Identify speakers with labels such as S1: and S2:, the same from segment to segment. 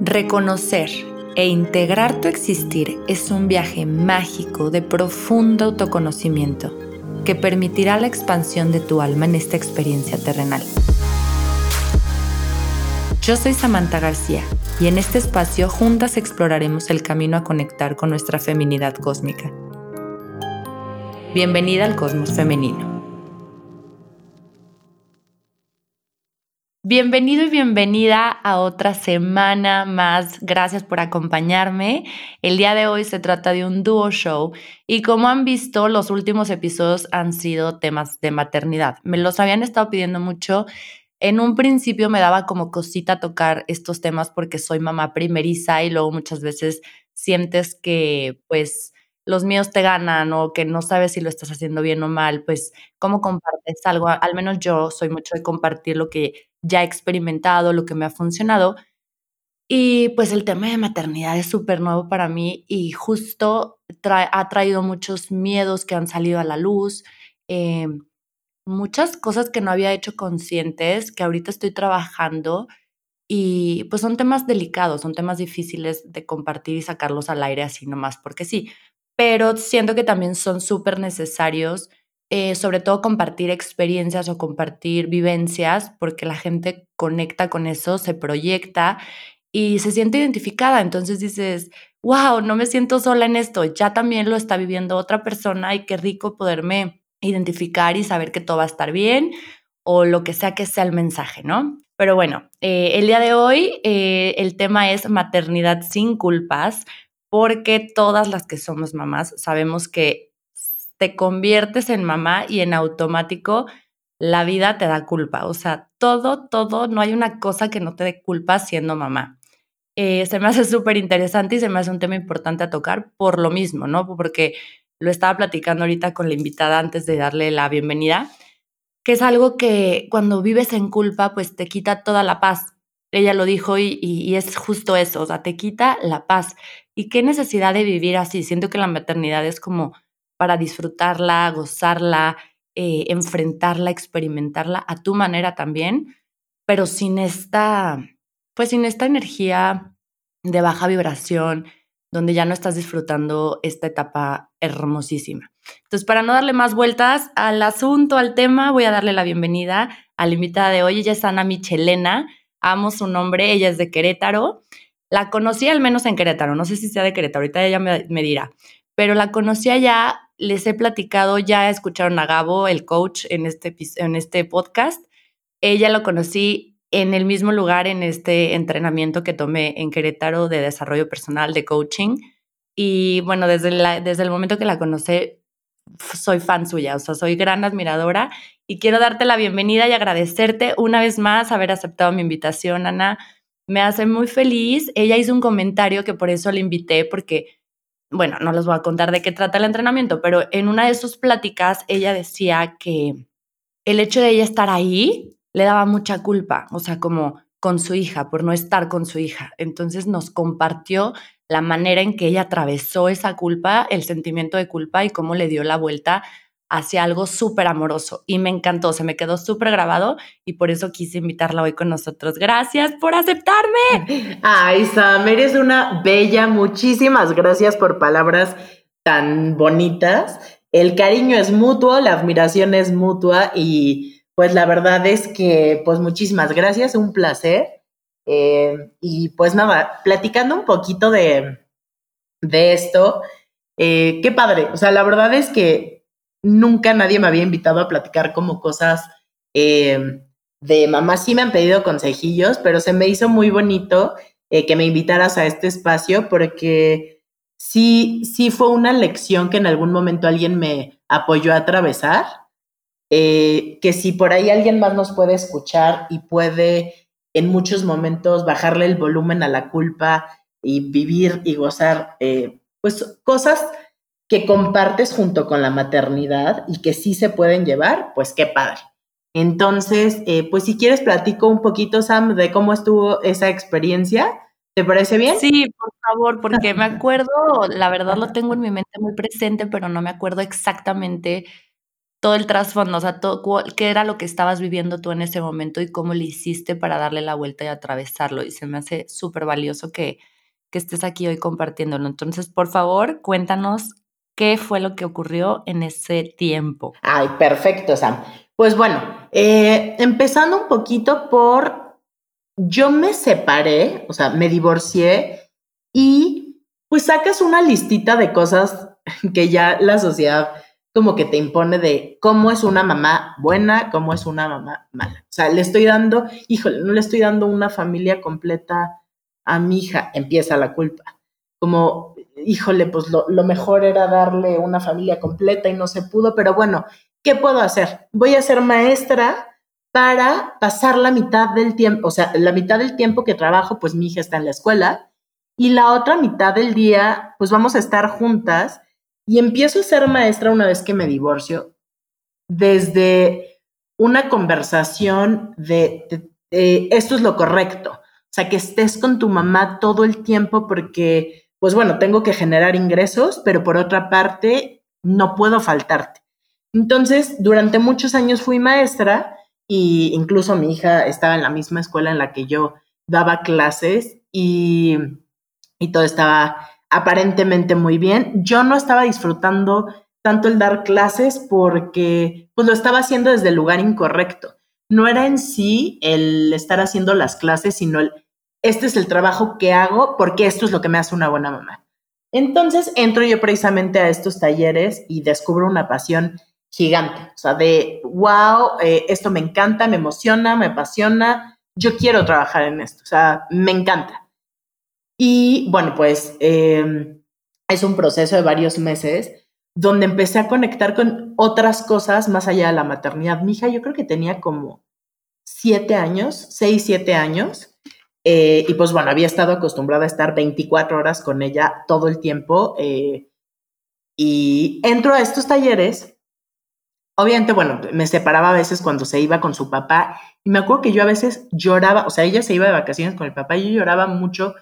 S1: Reconocer e integrar tu existir es un viaje mágico de profundo autoconocimiento que permitirá la expansión de tu alma en esta experiencia terrenal. Yo soy Samantha García y en este espacio juntas exploraremos el camino a conectar con nuestra feminidad cósmica. Bienvenida al Cosmos Femenino. Bienvenido y bienvenida a otra semana más. Gracias por acompañarme. El día de hoy se trata de un dúo show y como han visto, los últimos episodios han sido temas de maternidad. Me los habían estado pidiendo mucho. En un principio me daba como cosita tocar estos temas porque soy mamá primeriza y luego muchas veces sientes que pues los míos te ganan o que no sabes si lo estás haciendo bien o mal, pues cómo compartes algo. Al menos yo soy mucho de compartir lo que ya experimentado, lo que me ha funcionado. Y pues el tema de maternidad es súper nuevo para mí y justo ha traído muchos miedos que han salido a la luz, eh, muchas cosas que no había hecho conscientes, que ahorita estoy trabajando y pues son temas delicados, son temas difíciles de compartir y sacarlos al aire así nomás, porque sí, pero siento que también son súper necesarios, eh, sobre todo compartir experiencias o compartir vivencias, porque la gente conecta con eso, se proyecta y se siente identificada. Entonces dices, wow, no me siento sola en esto, ya también lo está viviendo otra persona y qué rico poderme identificar y saber que todo va a estar bien o lo que sea que sea el mensaje, ¿no? Pero bueno, eh, el día de hoy eh, el tema es maternidad sin culpas, porque todas las que somos mamás sabemos que te conviertes en mamá y en automático la vida te da culpa. O sea, todo, todo, no hay una cosa que no te dé culpa siendo mamá. Eh, se me hace súper interesante y se me hace un tema importante a tocar por lo mismo, ¿no? Porque lo estaba platicando ahorita con la invitada antes de darle la bienvenida, que es algo que cuando vives en culpa, pues te quita toda la paz. Ella lo dijo y, y, es justo eso, o sea, te quita la paz. ¿Y qué necesidad de vivir así? Siento que la maternidad es como para disfrutarla, gozarla, eh, enfrentarla, experimentarla a tu manera también, pero sin esta, pues sin esta energía de baja vibración, donde ya no estás disfrutando esta etapa hermosísima. Entonces, para no darle más vueltas al asunto, al tema, voy a darle la bienvenida a la invitada de hoy. Ella es Ana Michelena, amo su nombre, ella es de Querétaro la conocí al menos en Querétaro, no sé si sea de Querétaro, ahorita ella me, dirá, pero la conocí allá, les he platicado, ya escucharon a Gabo, el coach, en este, en este podcast. Ella lo conocí en el mismo lugar, en este entrenamiento que tomé en Querétaro de desarrollo personal, de coaching. Y bueno, desde, desde el momento que la conocí, soy fan suya, o sea, soy gran admiradora y quiero darte la bienvenida y agradecerte una vez más haber aceptado mi invitación, Ana me hace muy feliz. Ella hizo un comentario que por eso la invité, porque, bueno, no les voy a contar de qué trata el entrenamiento, pero en una de sus pláticas ella decía que el hecho de ella estar ahí le daba mucha culpa, o sea, como con su hija, por no estar con su hija. Entonces nos compartió la manera en que ella atravesó esa culpa, el sentimiento de culpa y cómo le dio la vuelta hacia algo súper amoroso y me encantó, se me quedó súper grabado y por eso quise invitarla hoy con nosotros. Gracias por aceptarme.
S2: Ay, Sam, eres una bella, muchísimas gracias por palabras tan bonitas. El cariño es mutuo, la admiración es mutua y pues la verdad es que pues muchísimas gracias, un placer. Eh, y pues nada, platicando un poquito de, de esto, eh, qué padre, o sea, la verdad es que nunca nadie me había invitado a platicar como cosas eh, de mamá. Sí me han pedido consejillos, pero se me hizo muy bonito eh, que me invitaras a este espacio porque sí, sí fue una lección que en algún momento alguien me apoyó a atravesar. Eh, que si por ahí alguien más nos puede escuchar y puede en muchos momentos bajarle el volumen a la culpa y vivir y gozar, pues cosas que compartes junto con la maternidad y que sí se pueden llevar, pues qué padre. Entonces, eh, pues si quieres platico un poquito, Sam, de cómo estuvo esa experiencia. ¿Te parece bien?
S1: Sí, por favor, porque me acuerdo, la verdad lo tengo en mi mente muy presente, pero no me acuerdo exactamente todo el trasfondo, o sea, todo, qué era lo que estabas viviendo tú en ese momento y cómo le hiciste para darle la vuelta y atravesarlo. Y se me hace súper valioso que, que estés aquí hoy compartiéndolo. Entonces, por favor, cuéntanos qué fue lo que ocurrió en ese tiempo.
S2: Ay, perfecto, Sam. Pues bueno, eh, empezando un poquito por, yo me separé, o sea, me divorcié y pues sacas una listita de cosas que ya la sociedad como que te impone de cómo es una mamá buena, cómo es una mamá mala. O sea, le estoy dando, híjole, no le estoy dando una familia completa a mi hija, empieza la culpa. Como, híjole, pues lo, lo mejor era darle una familia completa y no se pudo, pero bueno, ¿qué puedo hacer? Voy a ser maestra para pasar la mitad del tiempo, o sea, la mitad del tiempo que trabajo, pues mi hija está en la escuela y la otra mitad del día, pues vamos a estar juntas y empiezo a ser maestra una vez que me divorcio, desde una conversación de, esto es lo correcto. O sea, que estés con tu mamá todo el tiempo porque, pues bueno, tengo que generar ingresos, pero por otra parte, no puedo faltarte. Entonces, durante muchos años fui maestra y incluso mi hija estaba en la misma escuela en la que yo daba clases y, y todo estaba aparentemente muy bien. Yo no estaba disfrutando tanto el dar clases porque pues lo estaba haciendo desde el lugar incorrecto. No era en sí el estar haciendo las clases, sino el, este es el trabajo que hago porque esto es lo que me hace una buena mamá. Entonces entro yo precisamente a estos talleres y descubro una pasión gigante, o sea, de, wow, eh, esto me encanta, me emociona, me apasiona, yo quiero trabajar en esto, o sea, me encanta. Y bueno, pues em, es un proceso de varios meses donde empecé a conectar con otras cosas más allá de la maternidad. Mi hija yo creo que tenía como siete años, seis, siete años. Eh, y pues bueno, había estado acostumbrada a estar 24 horas con ella todo el tiempo. Eh, y entro a estos talleres. Obviamente, bueno, me separaba a veces cuando se iba con su papá. Y me acuerdo que yo a veces lloraba, o sea, ella se iba de vacaciones con el papá y yo lloraba mucho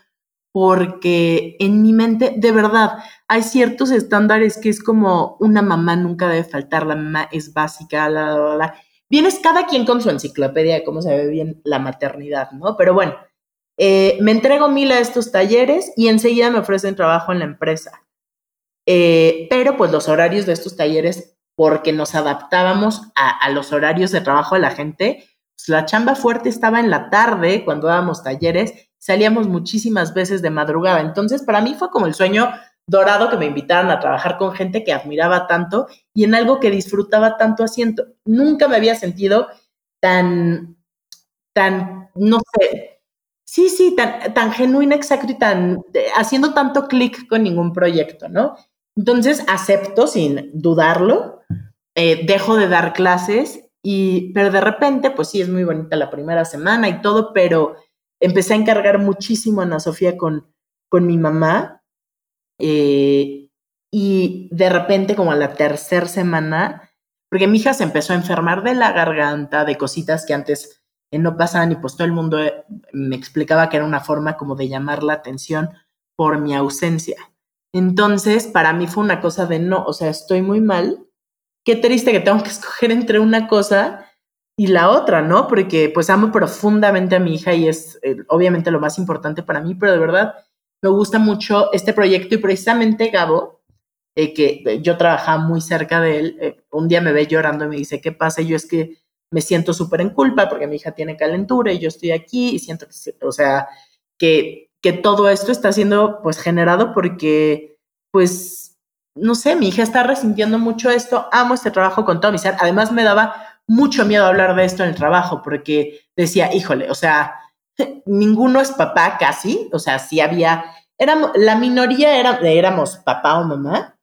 S2: porque en mi mente, de verdad, hay ciertos estándares que es como una mamá nunca debe faltar, la mamá es básica, la, la, la. Vienes cada quien con su enciclopedia de cómo se ve bien la maternidad, ¿no? Pero bueno, eh, me entrego mil a estos talleres y enseguida me ofrecen trabajo en la empresa. Eh, pero pues los horarios de estos talleres, porque nos adaptábamos a, los horarios de trabajo de la gente, pues la chamba fuerte estaba en la tarde cuando dábamos talleres salíamos muchísimas veces de madrugada. Entonces, para mí fue como el sueño dorado que me invitaran a trabajar con gente que admiraba tanto y en algo que disfrutaba tanto haciendo. Nunca me había sentido tan, tan, no sé, sí, sí, tan, tan genuina, exacto, y tan, haciendo tanto clic con ningún proyecto, ¿no? Entonces, acepto sin dudarlo, eh, dejo de dar clases y, pero de repente, pues sí, es muy bonita la primera semana y todo, pero empecé a encargar muchísimo a Ana Sofía con, con mi mamá. Eh, y de repente, como a la tercera semana, porque mi hija se empezó a enfermar de la garganta, de cositas que antes eh, no pasaban, y pues todo el mundo eh, me explicaba que era una forma como de llamar la atención por mi ausencia. Entonces, para mí fue una cosa de no, o sea, estoy muy mal. Qué triste que tengo que escoger entre una cosa y la otra, ¿no? Porque pues amo profundamente a mi hija y es eh, obviamente lo más importante para mí, pero de verdad me gusta mucho este proyecto y precisamente Gabo, eh, que yo trabajaba muy cerca de él, un día me ve llorando y me dice, ¿qué pasa? Y yo es que me siento súper en culpa porque mi hija tiene calentura y yo estoy aquí y siento que, o sea, que, que todo esto está siendo pues generado porque pues, no sé, mi hija está resintiendo mucho esto, amo este trabajo con todo mi ser, además me daba mucho miedo hablar de esto en el trabajo porque decía, híjole, o sea, ninguno es papá casi, o sea, sí había, éramos, la minoría era, éramos papá o mamá,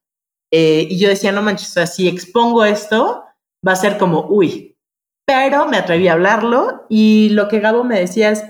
S2: eh, y yo decía, no manches, o sea, si expongo esto, va a ser como, uy, pero me atreví a hablarlo y lo que Gabo me decía es,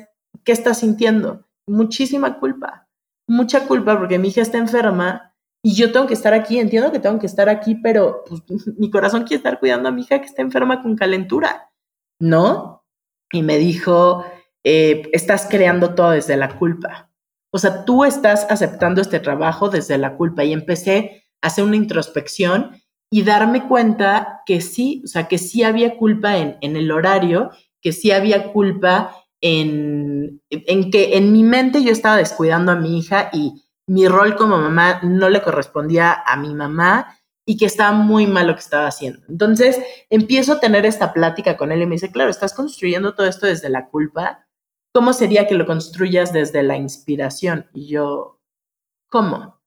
S2: ¿qué estás sintiendo? Muchísima culpa, mucha culpa porque mi hija está enferma y yo tengo que estar aquí, entiendo que tengo que estar aquí, pero pues, mi corazón quiere estar cuidando a mi hija que está enferma con calentura, ¿no? Y me dijo, eh, estás creando todo desde la culpa. O sea, tú estás aceptando este trabajo desde la culpa y empecé a hacer una introspección y darme cuenta que sí, o sea, que sí había culpa en, en el horario, que sí había culpa en, en que en mi mente yo estaba descuidando a mi hija y mi rol como mamá no le correspondía a mi mamá y que estaba muy mal lo que estaba haciendo. Entonces empiezo a tener esta plática con él y me dice, claro, estás construyendo todo esto desde la culpa. ¿Cómo sería que lo construyas desde la inspiración? Y yo, ¿cómo?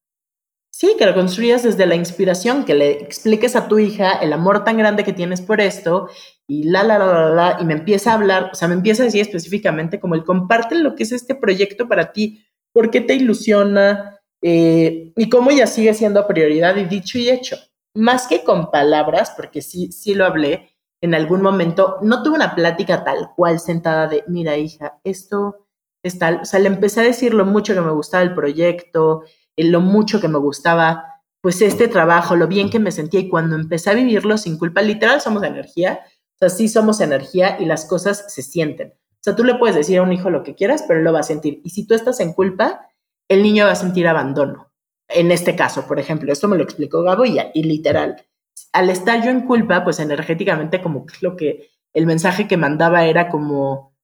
S2: Sí, que lo construyas desde la inspiración, que le expliques a tu hija el amor tan grande que tienes por esto y la, la, la, la, la, y me empieza a hablar, o sea, me empieza a decir específicamente como el comparte lo que es este proyecto para ti, por qué te ilusiona eh, y cómo ya sigue siendo prioridad y dicho y hecho. Más que con palabras, porque sí, sí lo hablé en algún momento, no tuve una plática tal cual sentada de, mira hija, esto es tal, o sea, le empecé a decir lo mucho que me gustaba el proyecto, lo mucho que me gustaba pues este trabajo, lo bien que me sentía y cuando empecé a vivirlo sin culpa, literal somos energía, o sea, sí somos energía y las cosas se sienten. O sea, tú le puedes decir a un hijo lo que quieras, pero él lo va a sentir. Y si tú estás en culpa, el niño va a sentir abandono. En este caso, por ejemplo, esto me lo explicó Gabo y, y literal, al estar yo en culpa, pues energéticamente como que lo que el mensaje que mandaba era como,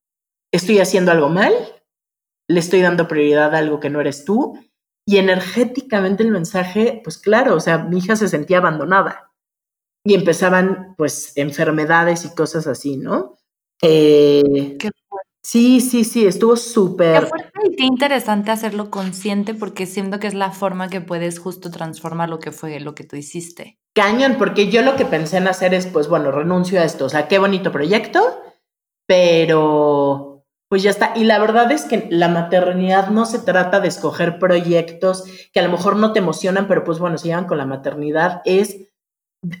S2: estoy haciendo algo mal, le estoy dando prioridad a algo que no eres tú y energéticamente el mensaje, pues claro, o sea, mi hija se sentía abandonada y empezaban pues enfermedades y cosas así, ¿no? Eh, qué sí, sí, sí, estuvo súper...
S1: Qué qué interesante hacerlo consciente porque siento que es la forma que puedes justo transformar lo que fue lo que tú hiciste.
S2: Cañón, porque yo lo que pensé en hacer es, pues bueno, renuncio a esto, o sea, qué bonito proyecto, pero pues ya está. Y la verdad es que la maternidad no se trata de escoger proyectos que a lo mejor no te emocionan, pero pues bueno, se llevan con la maternidad. Es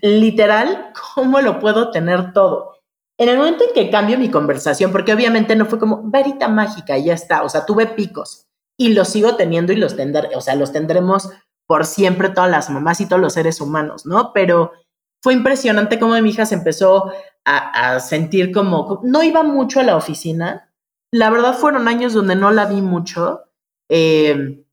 S2: literal cómo lo puedo tener todo. En el momento en que cambio mi conversación, porque obviamente no fue como varita mágica ya está, o sea, tuve picos y los sigo teniendo y los tendré, o sea, los tendremos por siempre todas las mamás y todos los seres humanos, ¿no? Pero fue impresionante cómo mi hija se empezó a, a sentir como, no iba mucho a la oficina, la verdad fueron años donde no la vi mucho. Eh,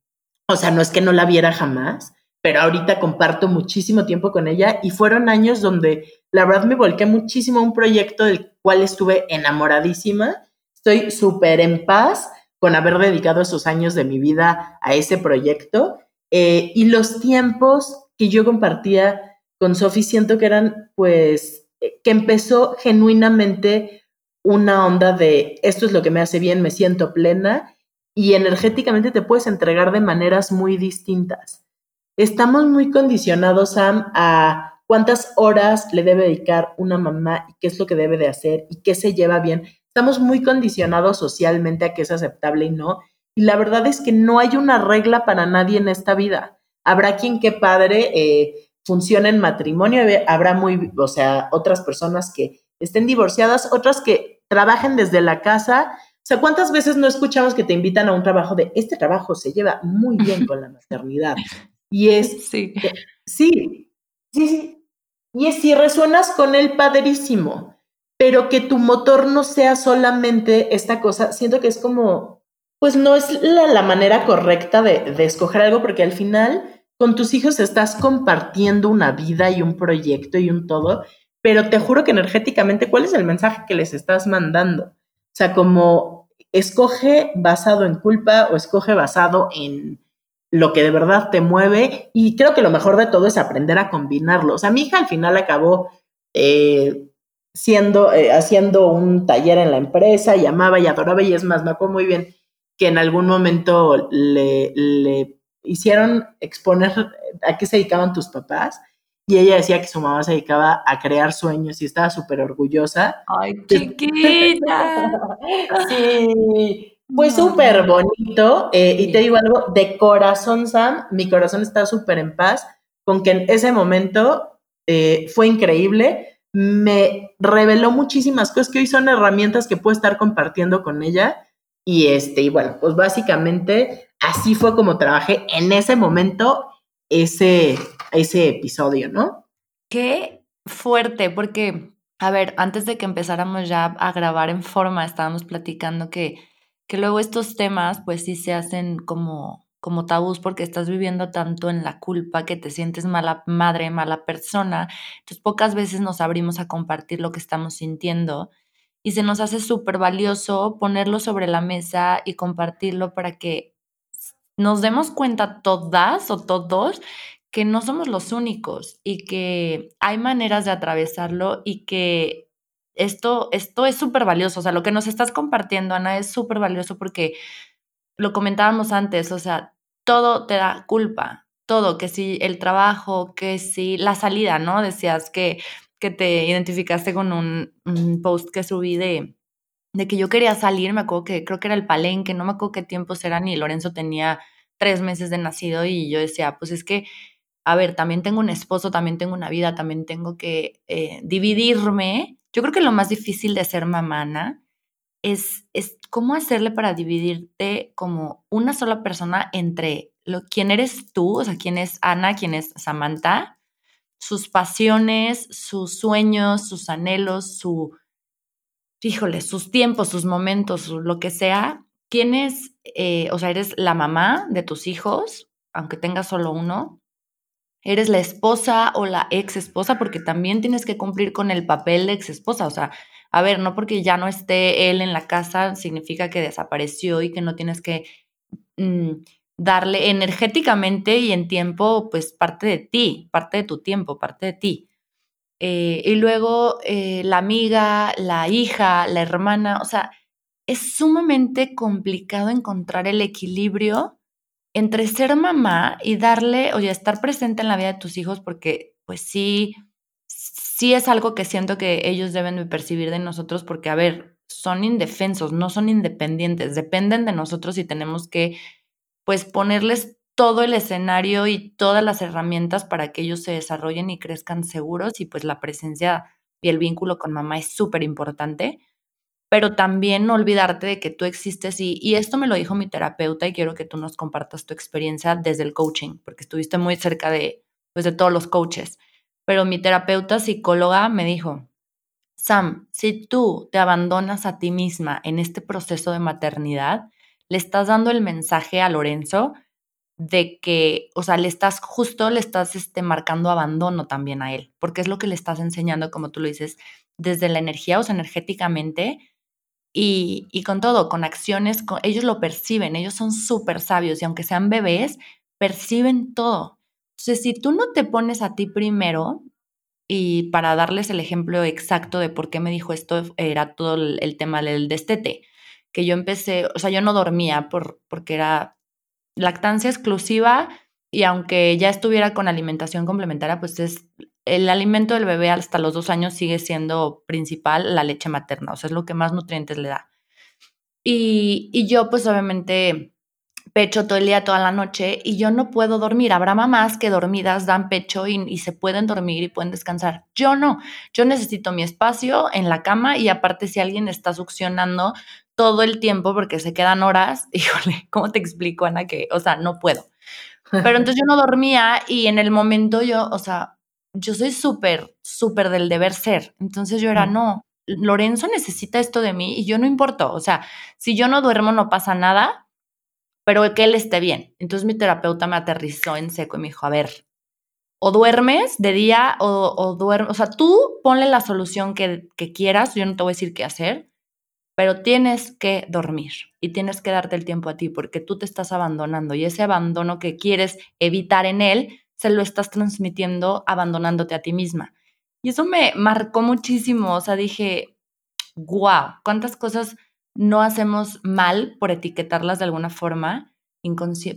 S2: o sea, no es que no la viera jamás, pero ahorita comparto muchísimo tiempo con ella y fueron años donde la verdad me volqué muchísimo a un proyecto del cual estuve enamoradísima. Estoy súper en paz con haber dedicado esos años de mi vida a ese proyecto eh, y los tiempos que yo compartía con Sofi siento que eran pues eh, que empezó genuinamente una onda de esto es lo que me hace bien, me siento plena y energéticamente te puedes entregar de maneras muy distintas. Estamos muy condicionados, Sam, a cuántas horas le debe dedicar una mamá y qué es lo que debe de hacer y qué se lleva bien. Estamos muy condicionados socialmente a qué es aceptable y no. Y la verdad es que no hay una regla para nadie en esta vida. Habrá quien que padre eh, funcione en matrimonio, habrá muy, o sea, otras personas que estén divorciadas, otras que trabajen desde la casa. O sea, ¿cuántas veces no escuchamos que te invitan a un trabajo de este trabajo se lleva muy bien con la maternidad? Y es, sí, sí, sí, sí. Y es si resuenas con él padrísimo, pero que tu motor no sea solamente esta cosa, siento que es como, pues no es la, manera correcta de, de escoger algo, porque al final con tus hijos estás compartiendo una vida y un proyecto y un todo, pero te juro que energéticamente, ¿cuál es el mensaje que les estás mandando? O sea, como escoge basado en culpa o escoge basado en lo que de verdad te mueve y creo que lo mejor de todo es aprender a combinarlo. O sea, mi hija al final acabó eh, siendo, eh, haciendo un taller en la empresa y amaba y adoraba y es más, me acuerdo muy bien que en algún momento le, le hicieron exponer a qué se dedicaban tus papás y ella decía que su mamá se dedicaba a crear sueños y estaba súper orgullosa.
S1: ¡Ay, chiquita!
S2: sí, fue súper bonito. Eh, y te digo algo, de corazón, Sam, mi corazón está súper en paz con que en ese momento eh, fue increíble. Me reveló muchísimas cosas que hoy son herramientas que puedo estar compartiendo con ella. Y este, y bueno, pues básicamente así fue como trabajé en ese momento ese, ese episodio, ¿no?
S1: Qué fuerte, porque, a ver, antes de que empezáramos ya a grabar en forma, estábamos platicando que, que luego estos temas, pues sí se hacen como como tabús porque estás viviendo tanto en la culpa que te sientes mala madre, mala persona. Entonces pocas veces nos abrimos a compartir lo que estamos sintiendo y se nos hace súper valioso ponerlo sobre la mesa y compartirlo para que nos demos cuenta todas o todos que no somos los únicos y que hay maneras de atravesarlo y que esto, esto es súper valioso. O sea, lo que nos estás compartiendo, Ana, es súper valioso porque lo comentábamos antes, o sea, todo te da culpa, todo, que si el trabajo, que si la salida, ¿no? Decías que, que te identificaste con un, post que subí de, de que yo quería salir, me acuerdo que creo que era el palenque, no me acuerdo qué tiempos eran y Lorenzo tenía tres meses de nacido y yo decía, pues es que, a ver, también tengo un esposo, también tengo una vida, también tengo que eh, dividirme. Yo creo que lo más difícil de ser mamana es, es cómo hacerle para dividirte como una sola persona entre lo, quién eres tú, o sea, quién es Ana, quién es Samantha, sus pasiones, sus sueños, sus anhelos, su, híjole, sus tiempos, sus momentos, lo que sea, quién es, eh, o sea, eres la mamá de tus hijos, aunque tengas solo uno, eres la esposa o la ex esposa, porque también tienes que cumplir con el papel de ex esposa, o sea, a ver, no porque ya no esté él en la casa significa que desapareció y que no tienes que mm, darle energéticamente y en tiempo, pues parte de ti, parte de tu tiempo, parte de ti. Eh, y luego eh, la amiga, la hija, la hermana, o sea, es sumamente complicado encontrar el equilibrio entre ser mamá y darle, oye, estar presente en la vida de tus hijos, porque pues sí, sí es algo que siento que ellos deben de percibir de nosotros, porque a ver, son indefensos, no son independientes, dependen de nosotros y tenemos que pues ponerles todo el escenario y todas las herramientas para que ellos se desarrollen y crezcan seguros y pues la presencia y el vínculo con mamá es súper importante pero también no olvidarte de que tú existes y, esto me lo dijo mi terapeuta y quiero que tú nos compartas tu experiencia desde el coaching, porque estuviste muy cerca de, pues, de todos los coaches. Pero mi terapeuta psicóloga me dijo, Sam, si tú te abandonas a ti misma en este proceso de maternidad, le estás dando el mensaje a Lorenzo de que, o sea, le estás justo, le estás este, marcando abandono también a él, porque es lo que le estás enseñando, como tú lo dices, desde la energía, o sea, energéticamente, y, con todo, con acciones, ellos lo perciben, ellos son súper sabios y aunque sean bebés, perciben todo. Entonces, si tú no te pones a ti primero, y para darles el ejemplo exacto de por qué me dijo esto, era todo el, tema del destete, que yo empecé, o sea, yo no dormía por, porque era lactancia exclusiva y aunque ya estuviera con alimentación complementaria, pues es el alimento del bebé hasta los dos años sigue siendo principal la leche materna, o sea, es lo que más nutrientes le da. Y, y yo, pues obviamente, pecho todo el día, toda la noche, y yo no puedo dormir. Habrá mamás que dormidas dan pecho y, y, se pueden dormir y pueden descansar. Yo no, yo necesito mi espacio en la cama y aparte si alguien está succionando todo el tiempo porque se quedan horas, híjole, ¿cómo te explico, Ana? Que, o sea, no puedo. Pero entonces yo no dormía y en el momento yo, o sea, yo soy súper, súper del deber ser. Entonces yo era, no, Lorenzo necesita esto de mí y yo no importo. O sea, si yo no duermo no pasa nada, pero que él esté bien. Entonces mi terapeuta me aterrizó en seco y me dijo, a ver, o duermes de día o, o duermes, o sea, tú ponle la solución que, que quieras, yo no te voy a decir qué hacer, pero tienes que dormir y tienes que darte el tiempo a ti porque tú te estás abandonando y ese abandono que quieres evitar en él se lo estás transmitiendo abandonándote a ti misma. Y eso me marcó muchísimo, o sea, dije, wow, cuántas cosas no hacemos mal por etiquetarlas de alguna forma,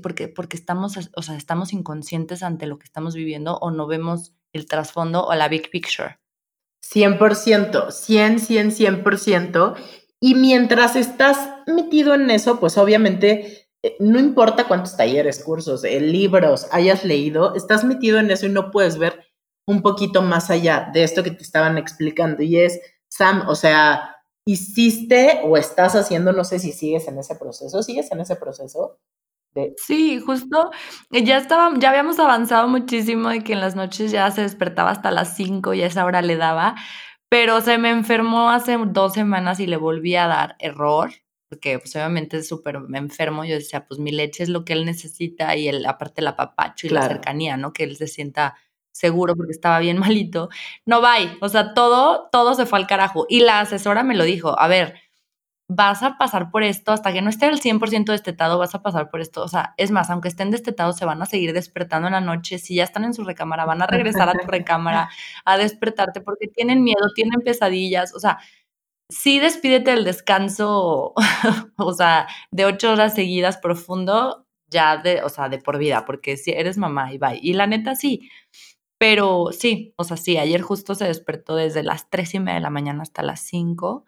S1: porque, porque estamos, o sea, estamos inconscientes ante lo que estamos viviendo o no vemos el trasfondo o la big picture.
S2: 100%, 100, 100, 100%. Y mientras estás metido en eso, pues obviamente no importa cuántos talleres, cursos, eh, libros hayas leído, estás metido en eso y no puedes ver un poquito más allá de esto que te estaban explicando. Y es, Sam, o sea, hiciste o estás haciendo, no sé si sigues en ese proceso, ¿sigues en ese proceso?
S1: De... Sí, justo, ya estaba, ya habíamos avanzado muchísimo de que en las noches ya se despertaba hasta las 5 y esa hora le daba, pero se me enfermó hace dos semanas y le volví a dar error porque pues obviamente es súper enfermo, yo decía, pues mi leche es lo que él necesita y el, aparte el apapacho y la cercanía, ¿no? Que él se sienta seguro porque estaba bien malito. No, bye. O sea, todo, todo se fue al carajo. Y la asesora me lo dijo, a ver, vas a pasar por esto hasta que no esté el 100% destetado, vas a pasar por esto. O sea, es más, aunque estén destetados, se van a seguir despertando en la noche. Si ya están en su recámara, van a regresar a tu recámara a despertarte porque tienen miedo, tienen pesadillas. O sea, sí despídete del descanso, o sea, de ocho horas seguidas profundo, ya de, o sea, de por vida, porque si eres mamá y bye. Y la neta sí. Pero sí, o sea, sí, ayer justo se despertó desde las tres y media de la mañana hasta las cinco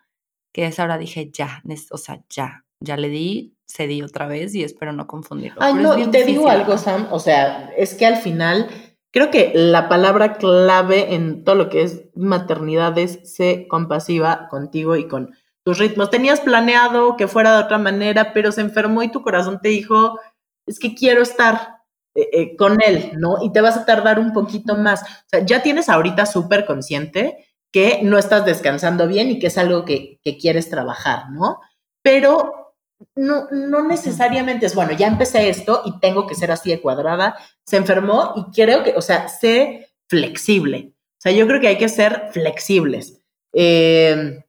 S1: que a esa hora dije, ya, o sea, ya, ya le di, cedí otra vez y espero no confundirlo.
S2: Ay, no, y te digo algo, Sam, o sea, es que al final creo que la palabra clave en todo lo que es maternidad es ser compasiva contigo y con tus ritmos. Tenías planeado que fuera de otra manera, pero se enfermó y tu corazón te dijo, es que quiero estar eh, eh, con él, ¿no? Y te vas a tardar un poquito más. O sea, ya tienes ahorita súper consciente que no estás descansando bien y que es algo que, quieres trabajar, ¿no? Pero no, no necesariamente es, bueno, ya empecé esto y tengo que ser así de cuadrada, se enfermó y creo que, o sea, sé flexible. O sea, yo creo que hay que ser flexibles. Eh,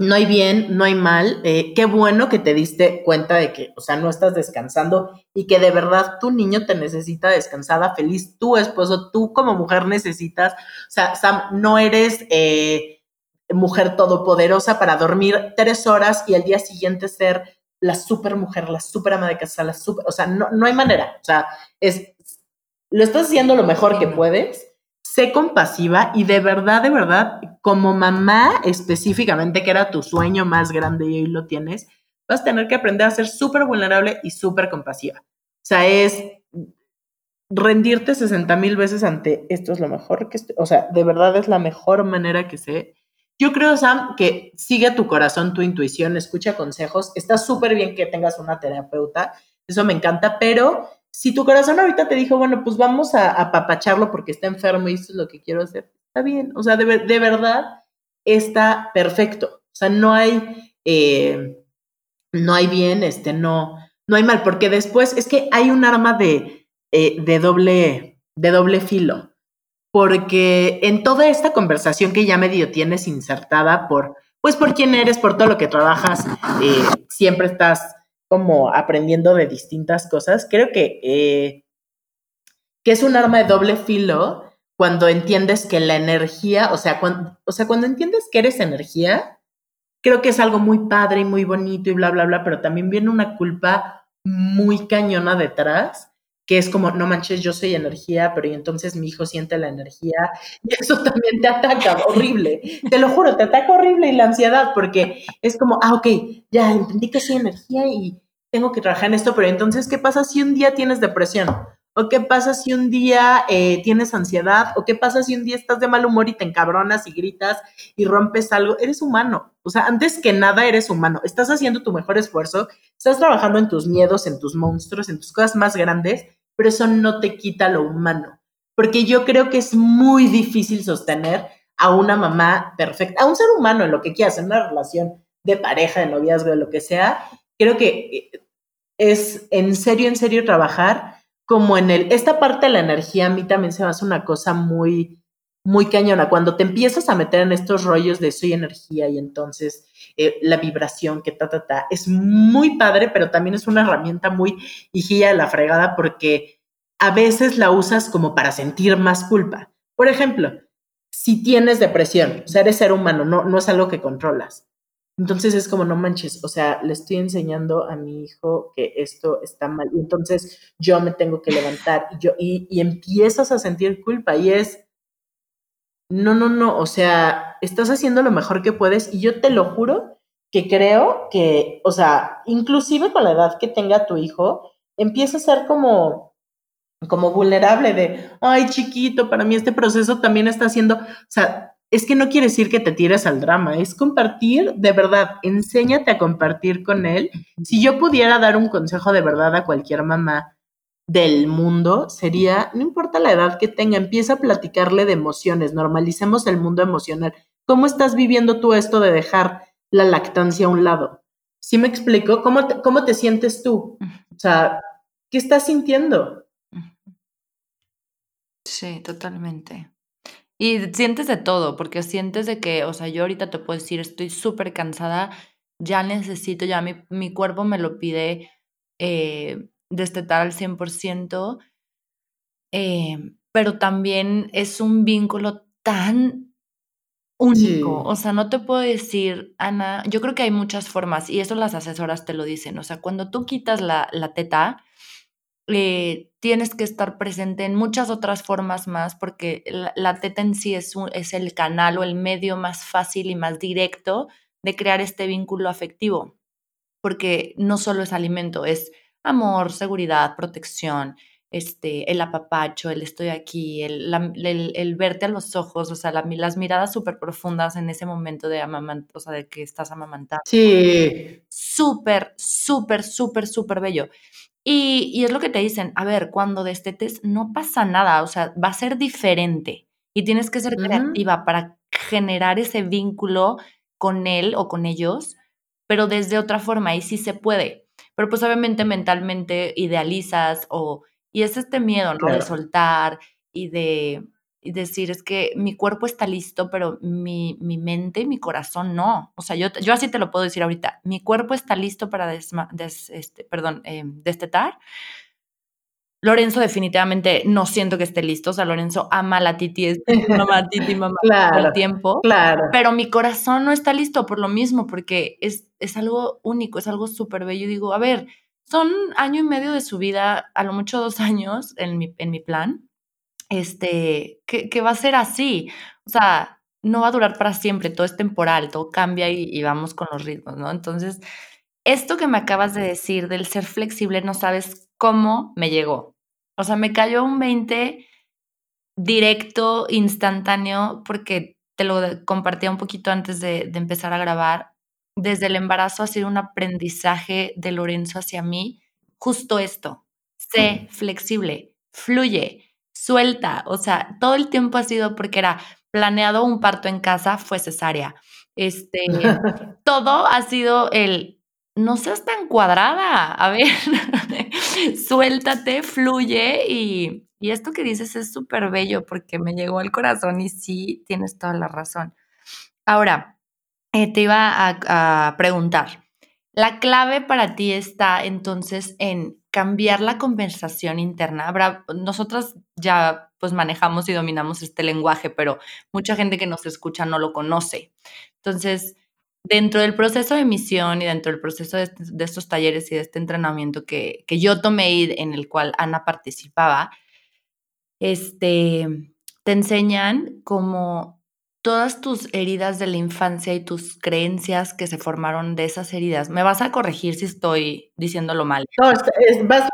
S2: no hay bien, no hay mal. Eh, qué bueno que te diste cuenta de que, o sea, no estás descansando y que de verdad tu niño te necesita descansada, feliz, tu esposo, tú como mujer necesitas, o sea, Sam, no eres eh, mujer todopoderosa para dormir tres horas y al día siguiente ser la super mujer, la super ama de casa, la super, o sea, no, no hay manera, o sea, es, lo estás haciendo lo mejor que puedes sé compasiva y de verdad, de verdad, como mamá específicamente, que era tu sueño más grande y hoy lo tienes, vas a tener que aprender a ser súper vulnerable y súper compasiva. O sea, es rendirte 60 mil veces ante esto es lo mejor que, o sea, de verdad es la mejor manera que sé. Yo creo, Sam, que sigue tu corazón, tu intuición, escucha consejos. Está súper bien que tengas una terapeuta, eso me encanta, pero si tu corazón ahorita te dijo, bueno, pues vamos a apapacharlo porque está enfermo y eso es lo que quiero hacer, está bien. O sea, de, verdad está perfecto. O sea, no hay, eh, no hay bien, este, no, no hay mal, porque después es que hay un arma de, eh, de, doble, de doble filo. Porque en toda esta conversación que ya medio tienes insertada por, pues por quién eres, por todo lo que trabajas, eh, siempre estás como aprendiendo de distintas cosas, creo que, eh, que es un arma de doble filo cuando entiendes que la energía, o sea, o sea, cuando entiendes que eres energía, creo que es algo muy padre y muy bonito y bla, bla, bla, pero también viene una culpa muy cañona detrás, que es como, no manches, yo soy energía, pero y entonces mi hijo siente la energía y eso también te ataca horrible. Te lo juro, te ataca horrible y la ansiedad, porque es como, ah, ok, ya entendí que soy energía y tengo que trabajar en esto, pero entonces, ¿qué pasa si un día tienes depresión? ¿O qué pasa si un día eh, tienes ansiedad? ¿O qué pasa si un día estás de mal humor y te encabronas y gritas y rompes algo? Eres humano. O sea, antes que nada eres humano. Estás haciendo tu mejor esfuerzo, estás trabajando en tus miedos, en tus monstruos, en tus cosas más grandes pero eso no te quita lo humano, porque yo creo que es muy difícil sostener a una mamá perfecta, a un ser humano en lo que quieras, en una relación de pareja, de noviazgo, de lo que sea, creo que eh, es en serio, en serio trabajar como en el, esta parte de la energía a mí también se me hace una cosa muy, muy cañona. Cuando te empiezas a meter en estos rollos de soy energía y entonces eh, la vibración que ta, ta, ta, es muy padre, pero también es una herramienta muy hijía de la fregada porque a veces la usas como para sentir más culpa. Por ejemplo, si tienes depresión, o sea, eres ser humano, no, no es algo que controlas. Entonces es como, no manches, o sea, le estoy enseñando a mi hijo que esto está mal y entonces yo me tengo que levantar y, yo, y, y empiezas a sentir culpa y es, no, no, no, o sea, estás haciendo lo mejor que puedes y yo te lo juro que creo que, o sea, inclusive con la edad que tenga tu hijo, empieza a ser como, como vulnerable de, ay, chiquito, para mí este proceso también está haciendo, o sea, es que no quiere decir que te tires al drama, es compartir de verdad, enséñate a compartir con él. Si yo pudiera dar un consejo de verdad a cualquier mamá, del mundo sería, no importa la edad que tenga, empieza a platicarle de emociones, normalicemos el mundo emocional. ¿Cómo estás viviendo tú esto de dejar la lactancia a un lado? ¿Sí me explico? ¿Cómo te, cómo te sientes tú? O sea, ¿qué estás sintiendo?
S1: Sí, totalmente. Y sientes de todo, porque sientes de que, o sea, yo ahorita te puedo decir, estoy súper cansada, ya necesito, ya mi, mi cuerpo me lo pide eh, destetar al 100%, eh, pero también es un vínculo tan único. O sea, no te puedo decir, Ana, yo creo que hay muchas formas y eso las asesoras te lo dicen. O sea, cuando tú quitas la, la teta, eh, tienes que estar presente en muchas otras formas más porque la, teta en sí es, es el canal o el medio más fácil y más directo de crear este vínculo afectivo, porque no solo es alimento, es amor, seguridad, protección, este, el apapacho, el estoy aquí, el, el, verte a los ojos, o sea, las miradas súper profundas en ese momento de amamant, o sea, de que estás amamantando.
S2: Sí.
S1: Súper, súper, súper, súper bello. Y, y, es lo que te dicen, a ver, cuando destetes no pasa nada, o sea, va a ser diferente y tienes que ser creativa para generar ese vínculo con él o con ellos, pero desde otra forma y sí se puede. Pero pues obviamente mentalmente idealizas o y es este miedo, ¿no? De soltar y de decir, es que mi cuerpo está listo, pero mi, mi mente y mi corazón no. O sea, yo, yo así te lo puedo decir ahorita. Mi cuerpo está listo para este, perdón, em, destetar. Lorenzo definitivamente no siento que esté listo. O sea, Lorenzo ama la titi, es mamá, titi, mamá todo el tiempo.
S2: Claro.
S1: Pero mi corazón no está listo por lo mismo, porque es, es algo único, es algo súper bello. Y digo, a ver, son año y medio de su vida, a lo mucho dos años en mi, en mi plan, este, que, va a ser así. O sea, no va a durar para siempre, todo es temporal, todo cambia y, vamos con los ritmos, ¿no? Entonces, esto que me acabas de decir del ser flexible, no sabes cómo me llegó. O sea, me cayó un 20 directo, instantáneo, porque te lo compartía un poquito antes de, de empezar a grabar desde el embarazo ha sido un aprendizaje de Lorenzo hacia mí, justo esto, sé flexible, fluye, suelta, o sea, todo el tiempo ha sido porque era planeado un parto en casa, fue cesárea. Este, todo ha sido el no seas tan cuadrada, a ver, suéltate, fluye y, y esto que dices es súper bello porque me llegó al corazón y sí, tienes toda la razón. Ahora, eh, te iba a, preguntar, la clave para ti está entonces en cambiar la conversación interna. Habrá, nosotras ya pues manejamos y dominamos este lenguaje, pero mucha gente que nos escucha no lo conoce. Entonces, dentro del proceso de emisión y dentro del proceso de, de estos talleres y de este entrenamiento que, que yo tomé en el cual Ana participaba, este, te enseñan cómo todas tus heridas de la infancia y tus creencias que se formaron de esas heridas. Me vas a corregir si estoy diciéndolo mal.
S2: No, vas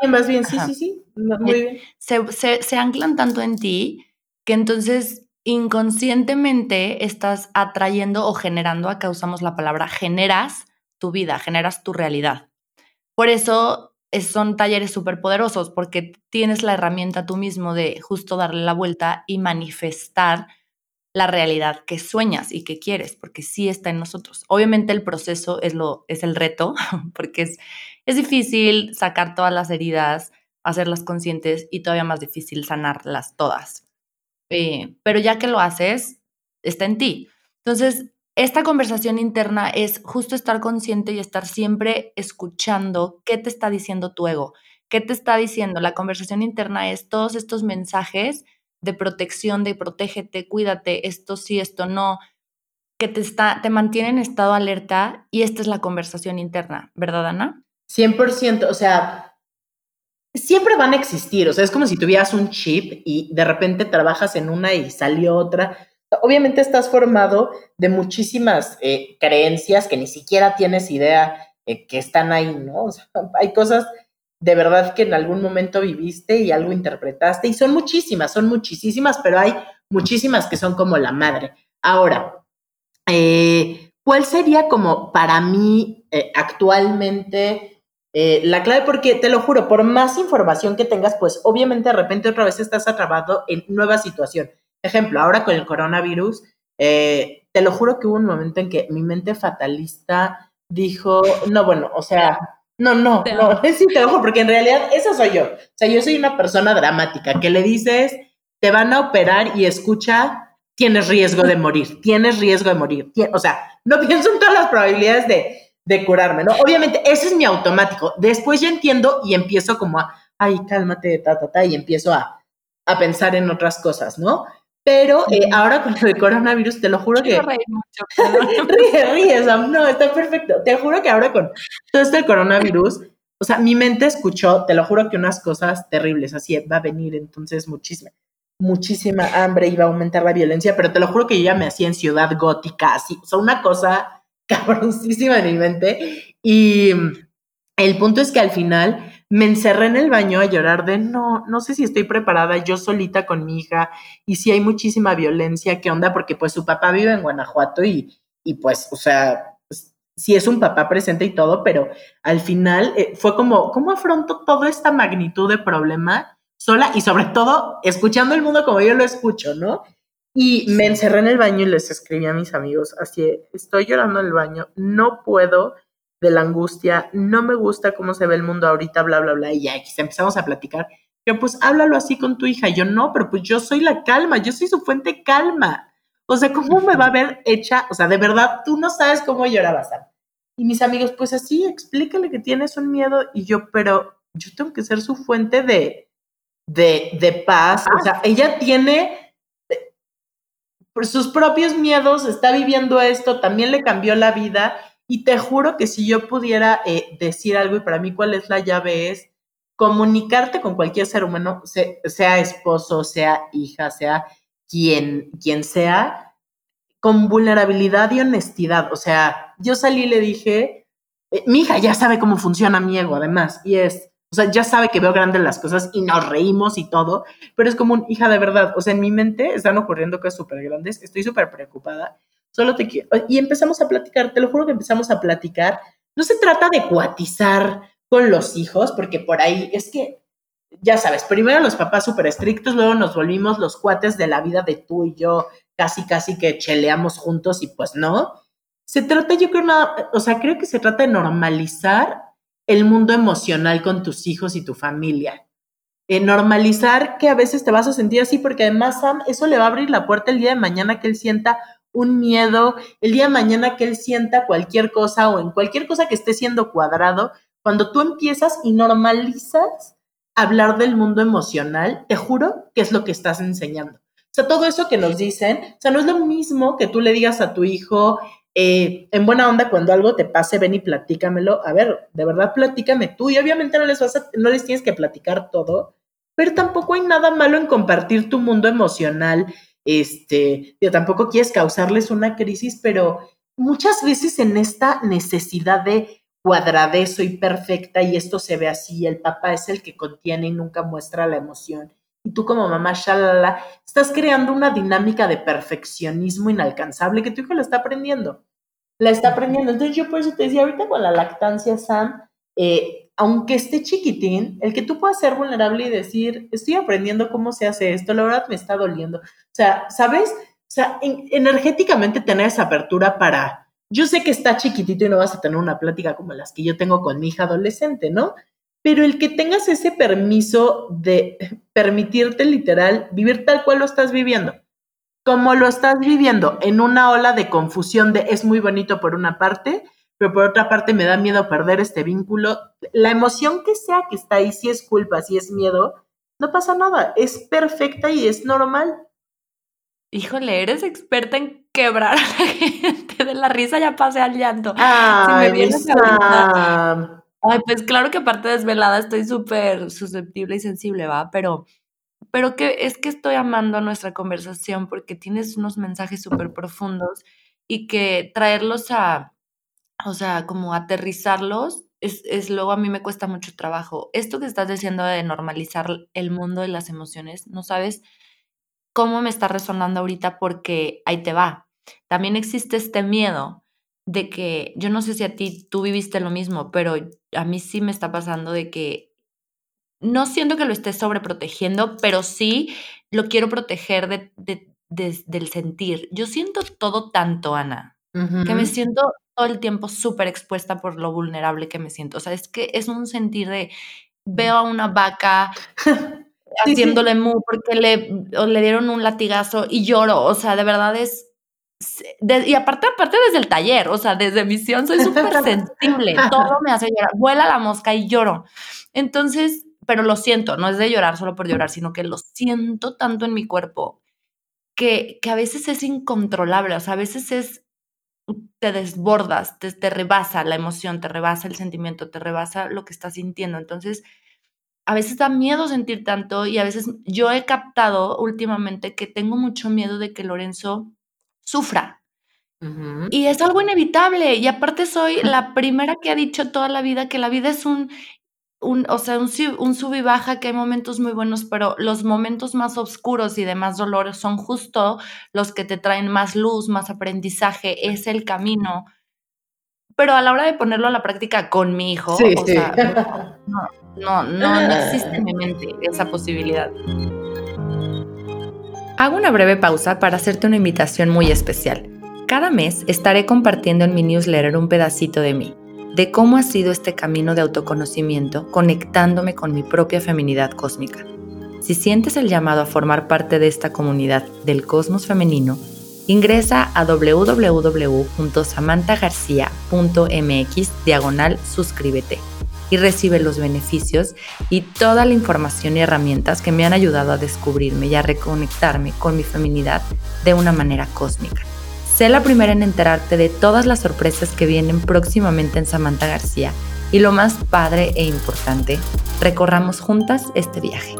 S2: bien, vas bien, sí, sí, sí, muy bien.
S1: Se, se anclan tanto en ti que entonces inconscientemente estás atrayendo o generando, acá usamos la palabra, generas tu vida, generas tu realidad. Por eso son talleres súper poderosos, porque tienes la herramienta tú mismo de justo darle la vuelta y manifestar la realidad que sueñas y que quieres, porque sí está en nosotros. Obviamente el proceso es, lo, es el reto, porque es, es difícil sacar todas las heridas, hacerlas conscientes y todavía más difícil sanarlas todas. Eh, pero ya que lo haces, está en ti. Entonces, esta conversación interna es justo estar consciente y estar siempre escuchando qué te está diciendo tu ego, qué te está diciendo. La conversación interna es todos estos mensajes de protección, de protégete, cuídate, esto sí, esto no, que te, está, te mantiene en estado alerta y esta es la conversación interna, ¿verdad, Ana?
S2: 100%, o sea, siempre van a existir, o sea, es como si tuvieras un chip y de repente trabajas en una y salió otra. Obviamente estás formado de muchísimas eh, creencias que ni siquiera tienes idea eh, que están ahí, ¿no? O sea, hay cosas de verdad que en algún momento viviste y algo interpretaste. Y son muchísimas, son muchísimas, pero hay muchísimas que son como la madre. Ahora, eh, ¿cuál sería como para mí eh, actualmente eh, la clave? Porque te lo juro, por más información que tengas, pues obviamente de repente otra vez estás atrapado en nueva situación. Ejemplo, ahora con el coronavirus, te lo juro que hubo un momento en que mi mente fatalista dijo, no, bueno, o sea, no, no, no, sí te ojo, porque en realidad esa soy yo. O sea, yo soy una persona dramática que le dices, te van a operar y escucha, tienes riesgo de morir, tienes riesgo de morir. O sea, no pienso en todas las probabilidades de, de curarme, ¿no? Obviamente, ese es mi automático. Después ya entiendo y empiezo como a, ay, cálmate, ta, ta, ta, y empiezo a, a pensar en otras cosas, ¿no? Pero eh, ahora con el coronavirus, te lo juro que...
S1: mucho.
S2: ríe, ríe, Sam. No, está perfecto. Te juro que ahora con todo este coronavirus, o sea, mi mente escuchó, te lo juro que unas cosas terribles, así va a venir entonces muchísima, muchísima hambre, iba a aumentar la violencia, pero te lo juro que yo ya me hacía en ciudad gótica, así, o sea, una cosa cabroncísima en mi mente. Y el punto es que al final me encerré en el baño a llorar de no, no sé si estoy preparada yo solita con mi hija y si hay muchísima violencia, ¿qué onda? Porque pues su papá vive en Guanajuato y, y pues, o sea, pues, sí es un papá presente y todo, pero al final eh, fue como, ¿cómo afronto toda esta magnitud de problema sola y sobre todo escuchando el mundo como yo lo escucho, ¿no? Y me encerré en el baño y les escribí a mis amigos, así, estoy llorando en el baño, no puedo de la angustia, no me gusta cómo se ve el mundo ahorita, bla, bla, bla, y ya empezamos a platicar. Yo, pues háblalo así con tu hija. Yo no, pero pues yo soy la calma, yo soy su fuente calma. O sea, ¿cómo me va a ver hecha? O sea, de verdad, tú no sabes cómo lloraba, Sam. Y mis amigos, pues así, explícale que tienes un miedo. Y yo, pero yo tengo que ser su fuente de, de, de paz. O sea, ella tiene por sus propios miedos, está viviendo esto, también le cambió la vida. Y te juro que si yo pudiera eh, decir algo, y para mí cuál es la llave, es comunicarte con cualquier ser humano, sea, esposo, sea hija, sea quien, quien sea, con vulnerabilidad y honestidad. O sea, yo salí y le dije, eh, mi hija ya sabe cómo funciona mi ego, además, y es, o sea, ya sabe que veo grandes las cosas y nos reímos y todo, pero es como un hija de verdad. O sea, en mi mente están ocurriendo cosas súper grandes, estoy súper preocupada. Solo te quiero. Y empezamos a platicar, te lo juro que empezamos a platicar. No se trata de cuatizar con los hijos, porque por ahí es que, ya sabes, primero los papás súper estrictos, luego nos volvimos los cuates de la vida de tú y yo, casi, casi que cheleamos juntos y pues no. Se trata, yo creo, o sea, creo que se trata de normalizar el mundo emocional con tus hijos y tu familia. Normalizar que a veces te vas a sentir así, porque además, Sam, eso le va a abrir la puerta el día de mañana que él sienta un miedo, el día de mañana que él sienta cualquier cosa o en cualquier cosa que esté siendo cuadrado, cuando tú empiezas y normalizas hablar del mundo emocional, te juro que es lo que estás enseñando. O sea, todo eso que nos dicen, o sea, no es lo mismo que tú le digas a tu hijo, eh, en buena onda, cuando algo te pase, ven y platícamelo. A ver, de verdad, platícame tú. Y obviamente no les, vas no les tienes que platicar todo, pero tampoco hay nada malo en compartir tu mundo emocional. Este, yo tampoco quieres causarles una crisis, pero muchas veces en esta necesidad de cuadradez, soy perfecta y esto se ve así, el papá es el que contiene y nunca muestra la emoción. Y tú como mamá, shalala, estás creando una dinámica de perfeccionismo inalcanzable que tu hijo la está aprendiendo la está aprendiendo. Entonces yo por eso te decía, ahorita con la lactancia, Sam, eh, aunque esté chiquitín, el que tú puedas ser vulnerable y decir, estoy aprendiendo cómo se hace esto, la verdad me está doliendo. O sea, ¿sabes? O sea, energéticamente tener esa apertura para, yo sé que está chiquitito y no vas a tener una plática como las que yo tengo con mi hija adolescente, ¿no? Pero el que tengas ese permiso de permitirte literal vivir tal cual lo estás viviendo como lo estás viviendo en una ola de confusión de es muy bonito por una parte, pero por otra parte me da miedo perder este vínculo, la emoción que sea que está ahí, si es culpa, si es miedo, no pasa nada, es perfecta y es normal.
S1: Híjole, eres experta en quebrar a la gente de la risa, ya pasé al llanto.
S2: Ay, si me
S1: Ay, pues claro que aparte desvelada estoy súper susceptible y sensible, ¿va? Pero pero que es que estoy amando nuestra conversación porque tienes unos mensajes súper profundos y que traerlos a, o sea, como aterrizarlos, es, es, luego a mí me cuesta mucho trabajo. Esto que estás diciendo de normalizar el mundo de las emociones, no sabes cómo me está resonando ahorita porque ahí te va. También existe este miedo de que, yo no sé si a ti tú viviste lo mismo, pero a mí sí me está pasando de que no siento que lo esté sobreprotegiendo, pero sí lo quiero proteger de, del sentir. Yo siento todo tanto, Ana, que me siento todo el tiempo súper expuesta por lo vulnerable que me siento. O sea, es que es un sentir de, veo a una vaca haciéndole mu porque le, le dieron un latigazo y lloro. O sea, de verdad es y aparte, aparte desde el taller, o sea, desde misión soy súper sensible, todo me hace llorar, vuela la mosca y lloro. Entonces, pero lo siento, no es de llorar solo por llorar, sino que lo siento tanto en mi cuerpo que, que a veces es incontrolable, o sea, a veces es, te desbordas, te, te rebasa la emoción, te rebasa el sentimiento, te rebasa lo que estás sintiendo. Entonces, a veces da miedo sentir tanto y a veces yo he captado últimamente que tengo mucho miedo de que Lorenzo sufra. Y es algo inevitable. Y aparte soy la primera que ha dicho toda la vida que la vida es un, un o sea, un, un sub y baja, que hay momentos muy buenos, pero los momentos más oscuros y de más dolor son justo los que te traen más luz, más aprendizaje, es el camino. Pero a la hora de ponerlo a la práctica con mi hijo, o sea, no, no, no, no existe en mi mente esa posibilidad. Hago una breve pausa para hacerte una invitación muy especial. Cada mes estaré compartiendo en mi newsletter un pedacito de mí, de cómo ha sido este camino de autoconocimiento conectándome con mi propia feminidad cósmica. Si sientes el llamado a formar parte de esta comunidad del cosmos femenino, ingresa a www.samanthagarcia.mx diagonal suscríbete y recibe los beneficios y toda la información y herramientas que me han ayudado a descubrirme y a reconectarme con mi feminidad de una manera cósmica. Sé la primera en enterarte de todas las sorpresas que vienen próximamente en Samantha García y lo más padre e importante, recorramos juntas este viaje.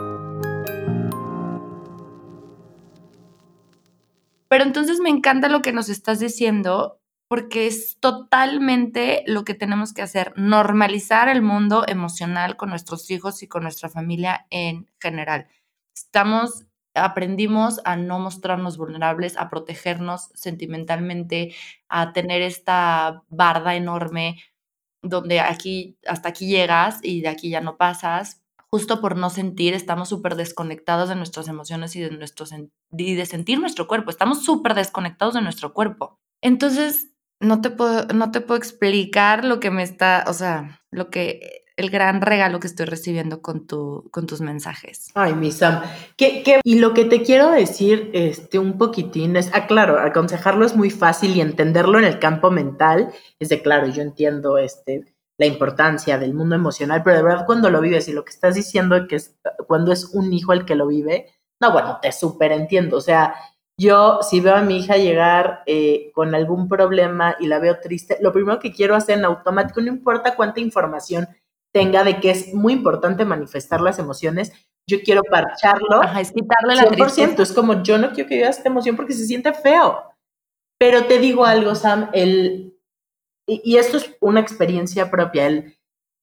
S1: Pero entonces me encanta lo que nos estás diciendo porque es totalmente lo que tenemos que hacer, normalizar el mundo emocional con nuestros hijos y con nuestra familia en general. Estamos, aprendimos a no mostrarnos vulnerables, a protegernos sentimentalmente, a tener esta barda enorme donde aquí, hasta aquí llegas y de aquí ya no pasas. Justo por no sentir, estamos súper desconectados de nuestras emociones y de, nuestro, y de sentir nuestro cuerpo. Estamos súper desconectados de nuestro cuerpo. Entonces, no te puedo, no te puedo explicar lo que me está, o sea, lo que, el gran regalo que estoy recibiendo con, tu, con tus mensajes.
S2: Ay, mi Sam. ¿Qué, y lo que te quiero decir, este, un poquitín es, ah, claro, aconsejarlo es muy fácil y entenderlo en el campo mental es de, claro, yo entiendo, este, la importancia del mundo emocional, pero de verdad cuando lo vives y lo que estás diciendo que es cuando es un hijo el que lo vive, no, bueno, te súper entiendo, o sea, yo, si veo a mi hija llegar eh, con algún problema y la veo triste, lo primero que quiero hacer en automático, no importa cuánta información tenga de que es muy importante manifestar las emociones, yo quiero parcharlo.
S1: Ajá, es quitarle la 100%,
S2: Es como, yo no quiero que vivas esta emoción porque se siente feo. Pero te digo algo, Sam, el, y, esto es una experiencia propia, el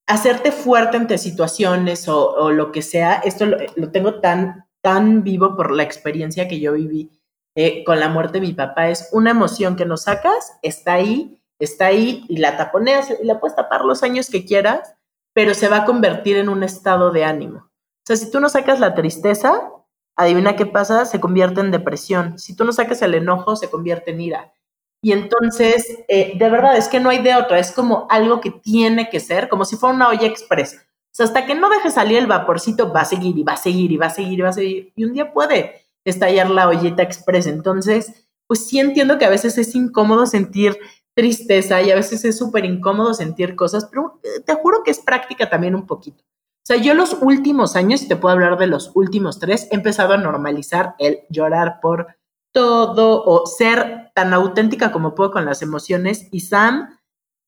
S2: hacerte fuerte ante situaciones o, lo que sea, esto lo, lo tengo tan, tan vivo por la experiencia que yo viví eh, con la muerte de mi papá es una emoción que no sacas, está ahí, está ahí y la taponeas y la puedes tapar los años que quieras, pero se va a convertir en un estado de ánimo. O sea, si tú no sacas la tristeza, adivina qué pasa, se convierte en depresión. Si tú no sacas el enojo, se convierte en ira. Y entonces, eh, de verdad, es que no hay de otra, es como algo que tiene que ser, como si fuera una olla express. O sea, hasta que no deje salir el vaporcito, va a seguir y va a seguir y va a seguir y va a seguir. Y un día puede estallar la ollita express. Entonces, pues sí entiendo que a veces es incómodo sentir tristeza y a veces es súper incómodo sentir cosas, pero eh, te juro que es práctica también un poquito. O sea, yo los últimos años, y te puedo hablar de los últimos tres, he empezado a normalizar el llorar por todo o ser tan auténtica como puedo con las emociones. Y Sam,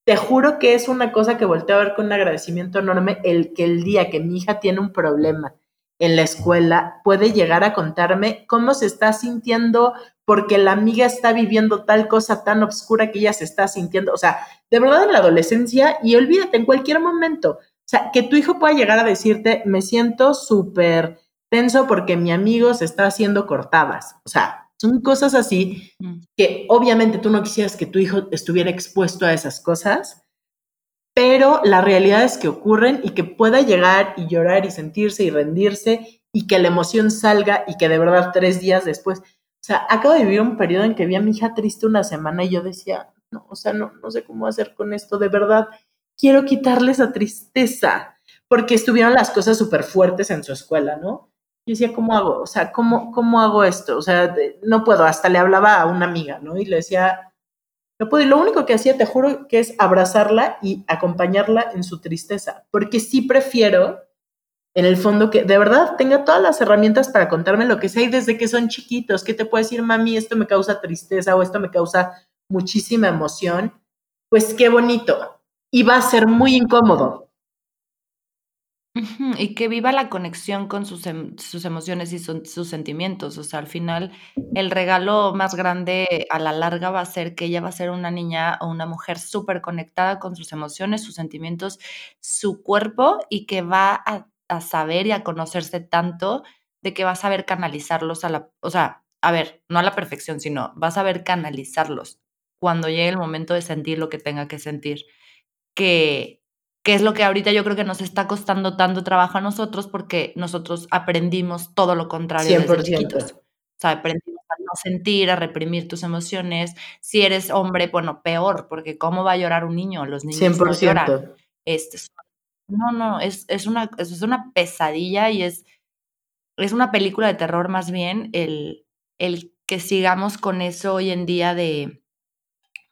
S2: te juro que es una cosa que volteo a ver con un agradecimiento enorme el que el día que mi hija tiene un problema en la escuela puede llegar a contarme cómo se está sintiendo porque la amiga está viviendo tal cosa tan oscura que ella se está sintiendo. O sea, de verdad en la adolescencia y olvídate, en cualquier momento. O sea, que tu hijo pueda llegar a decirte, me siento súper tenso porque mi amigo se está haciendo cortadas. O sea, son cosas así mm. que obviamente tú no quisieras que tu hijo estuviera expuesto a esas cosas, pero la realidad es que ocurren y que pueda llegar y llorar y sentirse y rendirse y que la emoción salga y que de verdad tres días después, sea, acabo de vivir un periodo en que vi a mi hija triste una semana y yo decía, no, o sea, no, no sé cómo hacer con esto, de verdad, quiero quitarle esa tristeza, porque estuvieron las cosas súper fuertes en su escuela, ¿no? Y decía, ¿cómo hago? O sea, ¿cómo, ¿cómo hago esto? O sea, no puedo, hasta le hablaba a una amiga, ¿no? Y le decía, no puedo, y lo único que hacía, te juro, que es abrazarla y acompañarla en su tristeza, porque sí prefiero en el fondo que de verdad tenga todas las herramientas para contarme lo que sea y desde que son chiquitos, que te puede decir, mami, esto me causa tristeza o esto me causa muchísima emoción, pues qué bonito. Y va a ser muy incómodo,
S1: y que viva la conexión con sus, em, sus emociones y sus sentimientos. O sea, al final, el regalo más grande a la larga va a ser que ella va a ser una niña o una mujer súper conectada con sus emociones, sus sentimientos, su cuerpo y que va a, a, saber y a conocerse tanto de que va a saber canalizarlos a la, o sea, a ver, no a la perfección, sino va a saber canalizarlos cuando llegue el momento de sentir lo que tenga que sentir. Que que es lo que ahorita yo creo que nos está costando tanto trabajo a nosotros porque nosotros aprendimos todo lo contrario desde chiquitos. O sea, aprendimos a no sentir, a reprimir tus emociones. Si eres hombre, bueno, peor, porque ¿cómo va a llorar un niño? Los niños no lloran. Este, no, no, es, es, una, es una pesadilla y es, es una película de terror más bien el, el que sigamos con eso hoy en día de,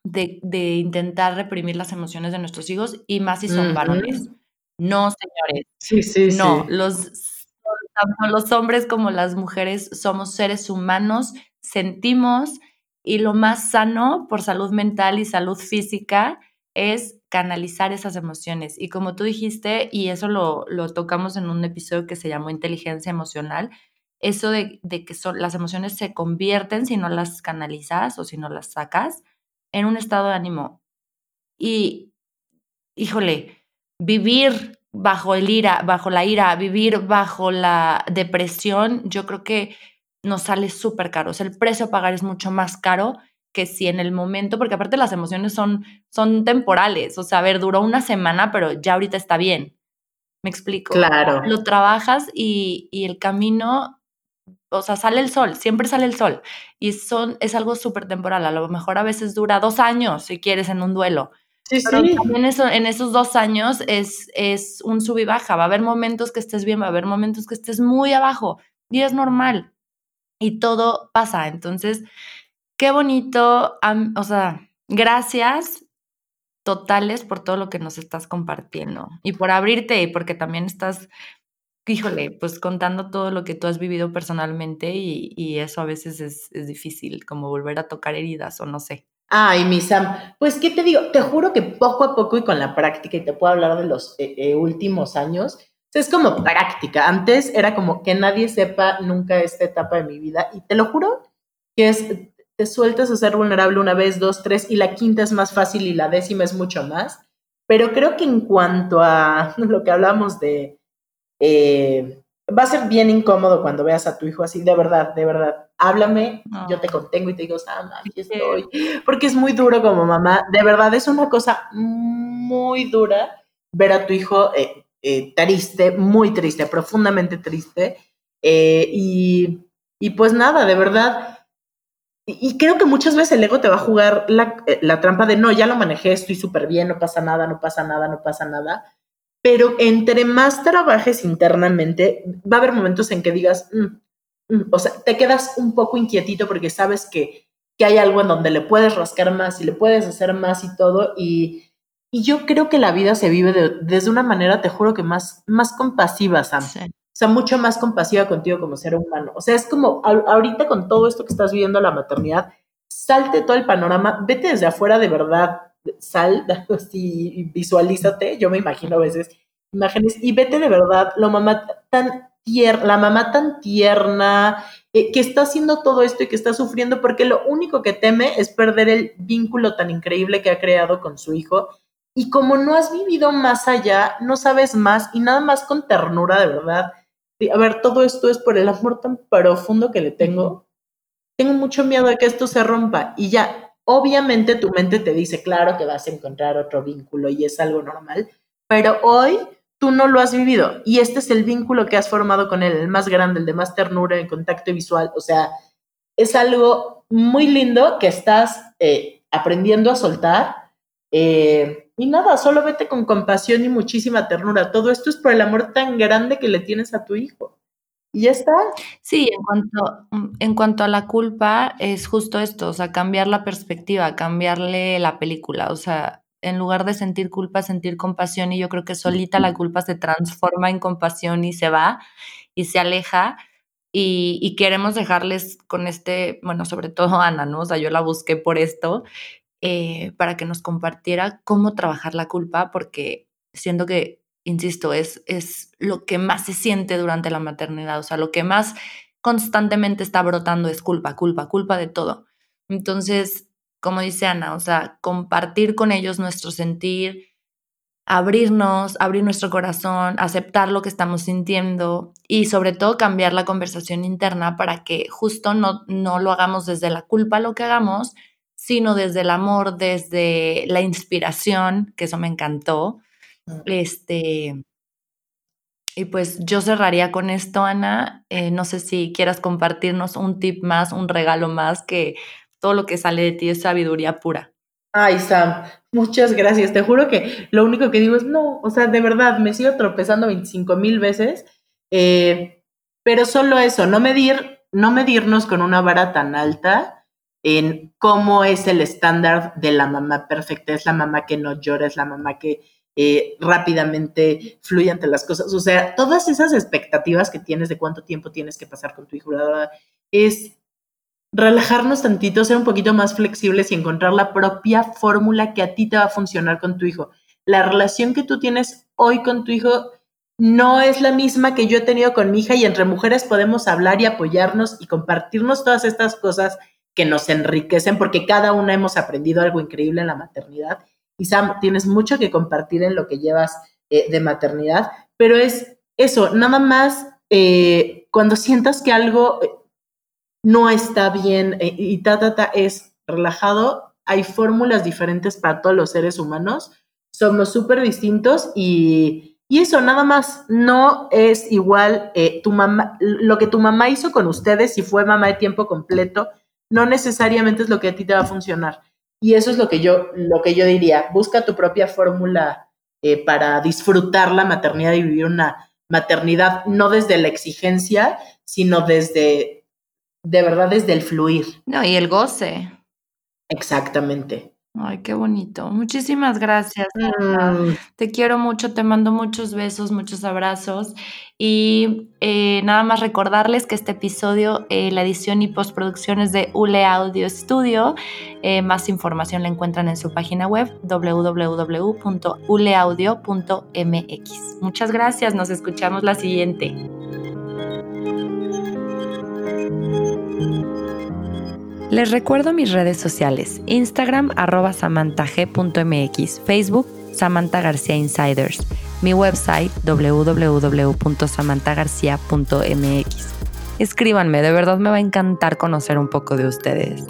S1: de, intentar reprimir las emociones de nuestros hijos y más si son varones. No, señores.
S2: Sí, sí,
S1: no, Los, tanto los hombres como las mujeres somos seres humanos, sentimos y lo más sano por salud mental y salud física es canalizar esas emociones. Y como tú dijiste, y eso lo, lo tocamos en un episodio que se llamó Inteligencia Emocional, eso de, de que son, las emociones se convierten si no las canalizas o si no las sacas en un estado de ánimo. Y, híjole, vivir bajo el ira, bajo la ira, vivir bajo la depresión, yo creo que nos sale súper caro. O sea, el precio a pagar es mucho más caro que si en el momento, porque aparte las emociones son, son temporales. O sea, a ver, duró una semana, pero ya ahorita está bien. ¿Me explico?
S2: Claro.
S1: Lo trabajas y, y el camino o sea, sale el sol, siempre sale el sol. Y son, es algo súper temporal. A lo mejor a veces dura dos años, si quieres, en un duelo.
S2: Sí, sí.
S1: También eso, en esos dos años es, es un sub y baja. Va a haber momentos que estés bien, va a haber momentos que estés muy abajo. Y es normal. Y todo pasa. Entonces, qué bonito. o sea, gracias totales por todo lo que nos estás compartiendo y por abrirte y porque también estás híjole, pues contando todo lo que tú has vivido personalmente y, eso a veces es, difícil, como volver a tocar heridas o no sé.
S2: Ay, mi Sam, pues qué te digo, te juro que poco a poco y con la práctica, y te puedo hablar de los eh, eh, últimos años, es como práctica. Antes era como que nadie sepa nunca esta etapa de mi vida y te lo juro que es, te sueltas a ser vulnerable una vez, dos, tres y la quinta es más fácil y la décima es mucho más. Pero creo que en cuanto a lo que hablamos de eh, va a ser bien incómodo cuando veas a tu hijo así, de verdad, de verdad. Háblame, yo te contengo y te digo, Sam, aquí estoy. Porque es muy duro como mamá. De verdad, es una cosa muy dura ver a tu hijo eh, eh, triste, muy triste, profundamente triste. y, y, pues nada, de verdad. Y, creo que muchas veces el ego te va a jugar la, la trampa de no, ya lo manejé, estoy súper bien, no pasa nada, no pasa nada, no pasa nada pero entre más trabajes internamente, va a haber momentos en que digas, mm, mm", o sea, te quedas un poco inquietito porque sabes que, que, hay algo en donde le puedes rascar más y le puedes hacer más y todo. Y, y yo creo que la vida se vive de, desde una manera, te juro que más, más compasiva, Sam. O sea, mucho más compasiva contigo como ser humano. O sea, es como ahorita con todo esto que estás viviendo la maternidad, salte todo el panorama, vete desde afuera de verdad sal, así, visualízate, yo me imagino a veces imágenes, y vete de verdad, la mamá tan tierna, la mamá tan tierna, eh, que está haciendo todo esto y que está sufriendo porque lo único que teme es perder el vínculo tan increíble que ha creado con su hijo. Y como no has vivido más allá, no sabes más y nada más con ternura de verdad. A ver, todo esto es por el amor tan profundo que le tengo. Tengo mucho miedo de que esto se rompa y ya Obviamente tu mente te dice, claro que vas a encontrar otro vínculo y es algo normal, pero hoy tú no lo has vivido y este es el vínculo que has formado con él, el más grande, el de más ternura, el contacto visual, o sea, es algo muy lindo que estás eh, aprendiendo a soltar. Eh, y nada, solo vete con compasión y muchísima ternura. Todo esto es por el amor tan grande que le tienes a tu hijo. Y ya está.
S1: Sí, en cuanto, en cuanto a la culpa, es justo esto, o sea, cambiar la perspectiva, cambiarle la película, o sea, en lugar de sentir culpa, sentir compasión y yo creo que solita la culpa se transforma en compasión y se va y se aleja y, queremos dejarles con este, bueno, sobre todo Ana, ¿no? O sea, yo la busqué por esto, eh, para que nos compartiera cómo trabajar la culpa, porque siento que, insisto, es, es lo que más se siente durante la maternidad, o sea, lo que más constantemente está brotando es culpa, culpa, culpa de todo. Entonces, como dice Ana, o sea, compartir con ellos nuestro sentir, abrirnos, abrir nuestro corazón, aceptar lo que estamos sintiendo y sobre todo cambiar la conversación interna para que justo no, no lo hagamos desde la culpa lo que hagamos, sino desde el amor, desde la inspiración, que eso me encantó. Mm. Este, y pues yo cerraría con esto, Ana. Eh, no sé si quieras compartirnos un tip más, un regalo más, que todo lo que sale de ti es sabiduría pura.
S2: Ay, Sam, muchas gracias. Te juro que lo único que digo es no, o sea, de verdad, me sigo tropezando 25 mil veces, eh, pero solo eso, no medir, no medirnos con una vara tan alta en cómo es el estándar de la mamá perfecta. Es la mamá que no llora, es la mamá que eh, rápidamente fluye ante las cosas. O sea, todas esas expectativas que tienes de cuánto tiempo tienes que pasar con tu hijo, es relajarnos tantito, ser un poquito más flexibles y encontrar la propia fórmula que a ti te va a funcionar con tu hijo. La relación que tú tienes hoy con tu hijo no es la misma que yo he tenido con mi hija y entre mujeres podemos hablar y apoyarnos y compartirnos todas estas cosas que nos enriquecen porque cada una hemos aprendido algo increíble en la maternidad. Y Sam, tienes mucho que compartir en lo que llevas eh, de maternidad, pero es eso, nada más eh, cuando sientas que algo no está bien eh, y ta, ta, ta, es relajado. Hay fórmulas diferentes para todos los seres humanos. Somos súper distintos y, y, eso nada más no es igual eh, tu mamá, lo que tu mamá hizo con ustedes, si fue mamá de tiempo completo, no necesariamente es lo que a ti te va a funcionar. Y eso es lo que yo, lo que yo diría. Busca tu propia fórmula eh, para disfrutar la maternidad y vivir una maternidad no desde la exigencia, sino desde de verdad desde el fluir.
S1: No, y el goce.
S2: Exactamente.
S1: Ay, qué bonito. Muchísimas gracias. Mm. Te quiero mucho, te mando muchos besos, muchos abrazos. Y eh, nada más recordarles que este episodio, eh, la edición y postproducción es de ULE Audio Studio. Eh, más información la encuentran en su página web www.uleaudio.mx. Muchas gracias, nos escuchamos la siguiente. Les recuerdo mis redes sociales, Instagram arroba samantag.mx, Facebook Samantha García Insiders, mi website www.samanthagarcia.mx. Escríbanme, de verdad me va a encantar conocer un poco de ustedes.